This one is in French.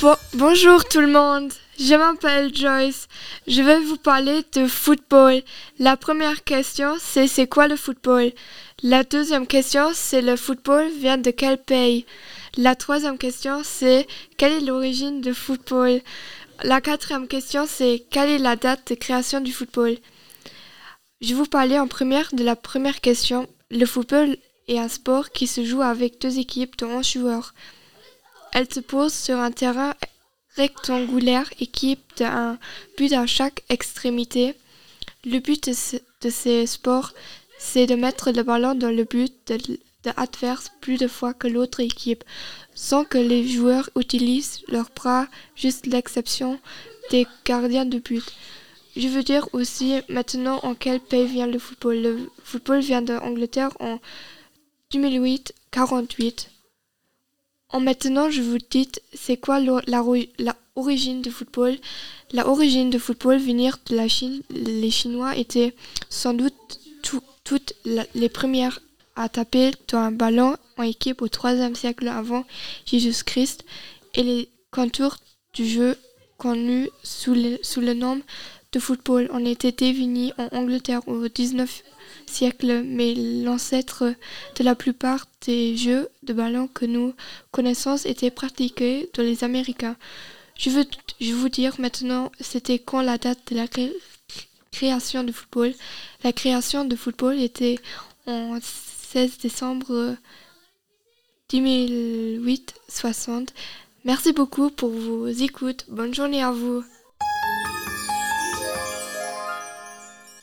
Bon- bonjour tout le monde, je m'appelle Joyce. Je vais vous parler de football. La première question, c'est c'est quoi le football? La deuxième question, c'est le football vient de quel pays? La troisième question, c'est quelle est l'origine du football? La quatrième question, c'est quelle est la date de création du football? Je vais vous parler en première de la première question. Le football est un sport qui se joue avec deux équipes de 11 joueurs. Elle se pose sur un terrain rectangulaire équipe d'un but à chaque extrémité. Le but de, ce- de ces sports, c'est de mettre le ballon dans le but de, de adverse plus de fois que l'autre équipe, sans que les joueurs utilisent leurs bras, juste l'exception des gardiens de but. Je veux dire aussi maintenant en quel pays vient le football. Le football vient d'Angleterre en 2008-48. En maintenant, je vous dis, c'est quoi l'o- la, ro- la origine du football? La origine du football venir de la Chine. Les Chinois étaient sans doute tout- toutes les premières à taper dans un ballon en équipe au 3 siècle avant Jésus-Christ et les contours du jeu connus sous le, sous le nom de football ont été définis en Angleterre au 19 siècle, mais l'ancêtre de la plupart des jeux de ballon que nous connaissons étaient pratiqués dans les Américains. Je veux, je vous dire maintenant, c'était quand la date de la cré- création du football. La création du football était en 16 décembre 2008-60. Merci beaucoup pour vos écoutes. Bonne journée à vous.